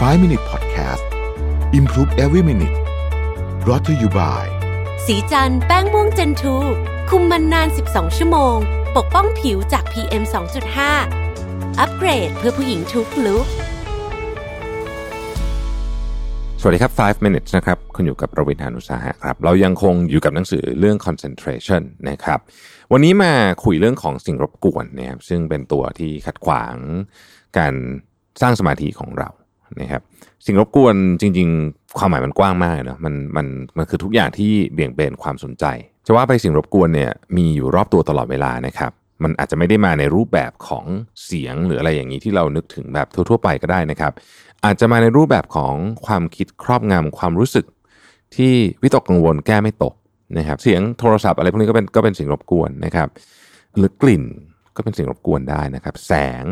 5 Minute Podcast Improve Every Minute brought to you by สีจันแป้งม่วงเจนทูคุมมันนาน 12 ชั่วโมง ปกป้องผิวจาก PM 2.5 อัปเกรดเพื่อผู้หญิงทุกลุกสวัสดีครับ 5 minutes นะครับ คุณอยู่กับประวิทยานุสาหะครับ เรายังคงอยู่กับหนังสือเรื่อง concentration นะครับ วันนี้มาคุยเรื่องของสิ่งรบกวนนะครับ ซึ่งเป็นตัวที่ขัดขวางการสร้างสมาธิของเรา นะครับสิ่งรบกวนจริง ๆ ความหมายมันกว้างมากเนอะมันมันมันคือทุกอย่างที่เบี่ยงเบนความสนใจจะว่าไปสิ่งรบกวนเนี่ยมีอยู่รอบตัวตลอดเวลานะครับมันอาจจะไม่ได้มาในรูปแบบของเสียงหรืออะไรอย่างนี้ที่เรานึกถึงแบบทั่วๆไปก็ได้นะครับ อาจจะมาในรูปแบบของความคิดครอบงำความรู้สึก ที่วิตกกังวลแก้ไม่ตกนะครับเสียงโทรศัพท์อะไรพวกนี้ก็เป็นก็เป็นสิ่งรบกวนนะครับ หรือกลิ่นก็เป็นสิ่งรบกวนได้นะครับ แสง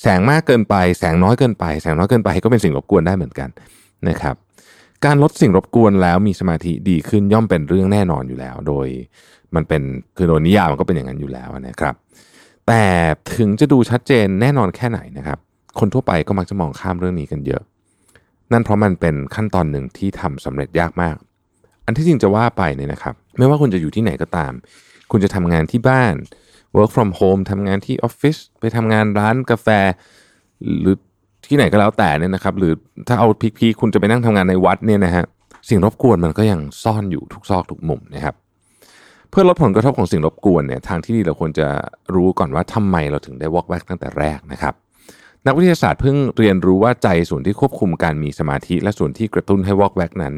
แสงมากเกินไป แสงน้อยเกินไป แสงน้อยเกินไปก็เป็นสิ่งรบกวนได้เหมือนกันนะครับ การลดสิ่งรบกวนแล้วมีสมาธิดีขึ้นย่อมเป็นเรื่องแน่นอนอยู่แล้ว โดยมันเป็นคือโดยนิยามมันก็เป็นอย่างนั้นอยู่แล้วนะครับ แต่ถึงจะดูชัดเจนแน่นอนแค่ไหนนะครับ คนทั่วไปก็มักจะมองข้ามเรื่องนี้กันเยอะ นั่นเพราะมันเป็นขั้นตอนหนึ่งที่ทำสำเร็จยากมาก อันที่จริงจะว่าไปเนี่ยนะครับ ไม่ว่าคุณจะอยู่ที่ไหนก็ตาม คุณจะทำงานที่บ้าน work from home ทำงานที่ออฟฟิศไปทำงานร้านกาแฟ หรือที่ไหนก็แล้วแต่เนี่ยนะครับ หรือถ้าเอาพีคๆคุณจะไปนั่งทำงานในวัดเนี่ยนะฮะสิ่งรบกวนมันก็ยังซ่อนอยู่ทุกซอกทุกมุมนะครับ เพื่อลดผลกระทบของสิ่งรบกวนเนี่ยทางที่ดีเราควรจะรู้ก่อนว่าทำไมเราถึงได้วอกแวกตั้งแต่แรกนะครับนักวิทยาศาสตร์เพิ่งเรียนรู้ว่าใจส่วนที่ควบคุมการมีสมาธิ และส่วนที่กระตุ้นให้วอกแวกนั้น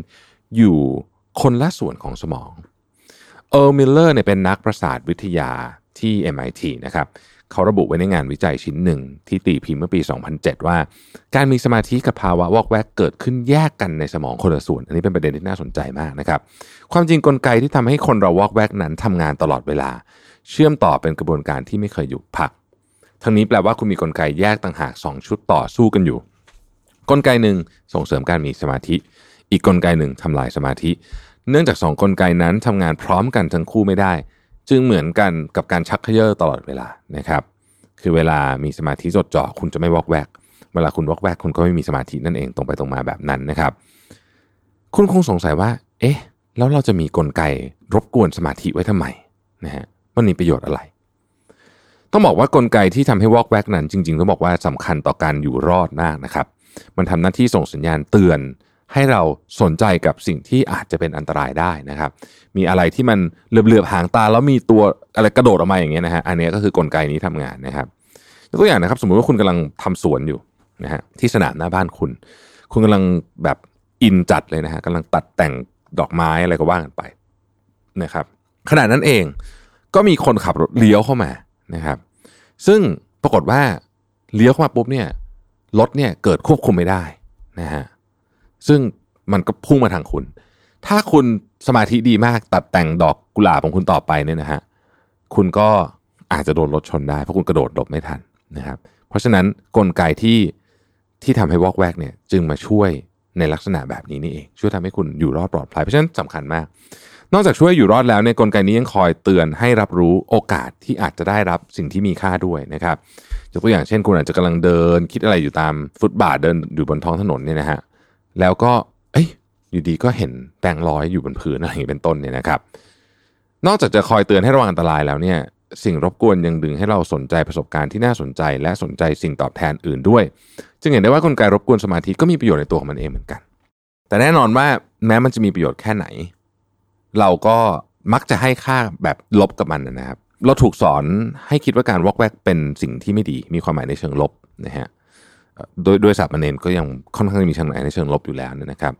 อยู่คนละส่วนของสมองเอิร์ลมิลเลอร์เนี่ยเป็นนักประสาทวิทยา ที่ MIT นะครับเขาระบุไว้ในงานวิจัยชิ้นหนึ่งที่ตีพิมพ์เมื่อปี 2007 ว่า การมีสมาธิกับภาวะวอกแวกเกิดขึ้นแยกกันในสมองคนละส่วน อันนี้เป็นประเด็นที่น่าสนใจมากนะครับ ความจริงกลไกที่ทำให้คนเราวอกแวกนั้นทำงานตลอดเวลา เชื่อมต่อเป็นกระบวนการที่ไม่เคยหยุดพัก ทั้งนี้แปลว่าคุณมีกลไกแยกต่างหาก 2 ชุดต่อสู้กันอยู่ กลไกหนึ่งส่งเสริมการมีสมาธิ อีกกลไกหนึ่งทำลายสมาธิ เนื่องจาก 2 กลไกนั้นทำงานพร้อมกันทั้งคู่ไม่ได้ จึงเหมือนกันกับการชักเขย่อตลอดเวลานะครับ คือเวลามีสมาธิจดจ่อคุณจะไม่วอกแวก เวลาคุณวอกแวกคุณก็ไม่มีสมาธินั่นเองตรงไปตรงมาแบบนั้นนะครับ คุณคงสงสัยว่า เอ๊ะ แล้วเราจะมีกลไกรบกวนสมาธิไว้ทำไมนะฮะมันมีประโยชน์อะไร ต้องบอกว่ากลไกที่ทำให้วอกแวกนั้น จริงๆต้องบอกว่าสำคัญต่อการอยู่รอดมากนะครับ มันทำหน้าที่ส่งสัญญาณเตือน ให้เราสนใจกับสิ่งที่อาจจะเป็นอันตรายได้นะครับ มีอะไรที่มันเหลือบๆหางตาแล้วมีตัวอะไรกระโดดออกมาอย่างเงี้ยนะฮะอันนี้ก็คือกลไกนี้ทำงานนะครับยกตัวอย่างนะครับ สมมุติว่าคุณกำลังทำสวนอยู่นะฮะที่สนามหน้าบ้านคุณ คุณกำลังแบบอินจัดเลยนะฮะกำลังตัดแต่งดอกไม้อะไรก็ว่ากันไปนะครับขณะนั้นเองก็มีคนขับรถเลี้ยวเข้ามานะครับ ซึ่งปรากฏว่าเลี้ยวเข้ามาปุ๊บเนี่ยรถเนี่ยเกิดควบคุมไม่ได้นะฮะ ซึ่งมันก็พุ่งมาทางคุณ ถ้าคุณสมาธิดีมากตัดแต่งดอกกุหลาบของคุณต่อไปเนี่ยนะฮะคุณก็อาจจะโดนรถชนได้เพราะคุณกระโดดหลบไม่ทันนะครับ เพราะฉะนั้นกลไกที่ที่ทำให้วอกแวกเนี่ยจึงมาช่วยในลักษณะแบบนี้นี่เอง ช่วยทำให้คุณอยู่รอดปลอดภัยเพราะฉะนั้นสำคัญมาก นอกจากช่วยอยู่รอดแล้วเนี่ยกลไกนี้ยังคอยเตือนให้รับรู้โอกาสที่อาจจะได้รับสิ่งที่มีค่าด้วยนะครับยกตัวอย่างเช่น คุณอาจจะกำลังเดิน คิดอะไรอยู่ตามฟุตบาทเดินอยู่บนท้องถนนเนี่ยนะฮะ แล้วก็เอ้ยอยู่ดีก็เห็นแบงค์ร้อยอยู่บนพื้นอะไรอย่างเป็นต้นเนี่ยนะครับ นอกจากจะคอยเตือนให้ระวังอันตรายแล้วเนี่ยสิ่งรบกวนยังดึงให้เราสนใจประสบการณ์ที่น่าสนใจ และสนใจสิ่งตอบแทนอื่นด้วย จึงเห็นได้ว่ากลไกรบกวนสมาธิก็มีประโยชน์ในตัวของมันเองเหมือนกัน แต่แน่นอนว่าแม้มันจะมีประโยชน์แค่ไหน เราก็มักจะให้ค่าแบบลบกับมันนะครับ เราถูกสอนให้คิดว่าการวอกแวกเป็นสิ่งที่ไม่ดี มีความหมายในเชิงลบนะฮะ โดยโดยสามัญเนนก็ยังค่อนข้างมีชิงหมายในเชิงลบอยู่แล้วนะครับ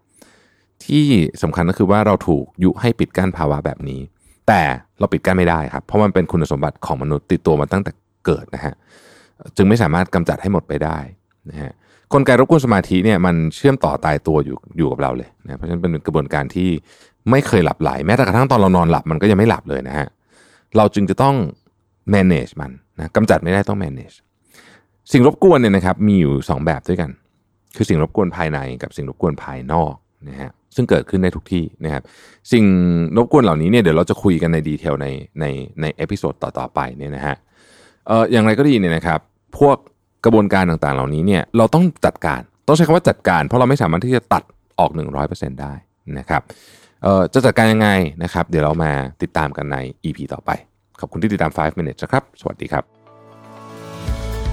ที่สำคัญก็คือว่าเราถูกยุให้ปิดกั้นภาวะแบบนี้ แต่เราปิดกั้นไม่ได้ครับ เพราะมันเป็นคุณสมบัติของมนุษย์ติดตัวมาตั้งแต่เกิดนะฮะจึงไม่สามารถกำจัดให้หมดไปได้นะฮะกลไกรบกวนสมาธิเนี่ยมันเชื่อมต่อตายตัวอยู่อยู่กับเราเลยนะเพราะฉะนั้นเป็นกระบวนการที่ไม่เคยหลับไหลแม้แต่กระทั่งตอนเรานอนหลับมันก็ยังไม่หลับเลยนะฮะเราจึงจะต้อง manage มันนะกำจัดไม่ได้ต้อง manage สิ่งรบกวนเนี่ยนะครับมีอยู่ 2 แบบด้วยกัน คือสิ่งรบกวนภายในกับสิ่งรบกวนภายนอกนะฮะซึ่งเกิดขึ้นได้ทุกที่นะครับ สิ่งรบกวนเหล่านี้เนี่ยเดี๋ยวเราจะคุยกันในดีเทลในในใน episode ต่อๆไปเนี่ยนะฮะเอ่ออย่างไรก็ดีเนี่ยนะครับ พวกกระบวนการต่างๆ เหล่านี้เนี่ยเราต้องจัดการต้องใช้คำว่าจัดการ เพราะเราไม่สามารถที่จะตัดออก 100%ได้นะครับเอ่อจะจัดการยังไงนะครับ เดี๋ยวเรามาติดตามกันใน EP ต่อไป ขอบคุณที่ติดตาม 5 minutes ครับ สวัสดีครับ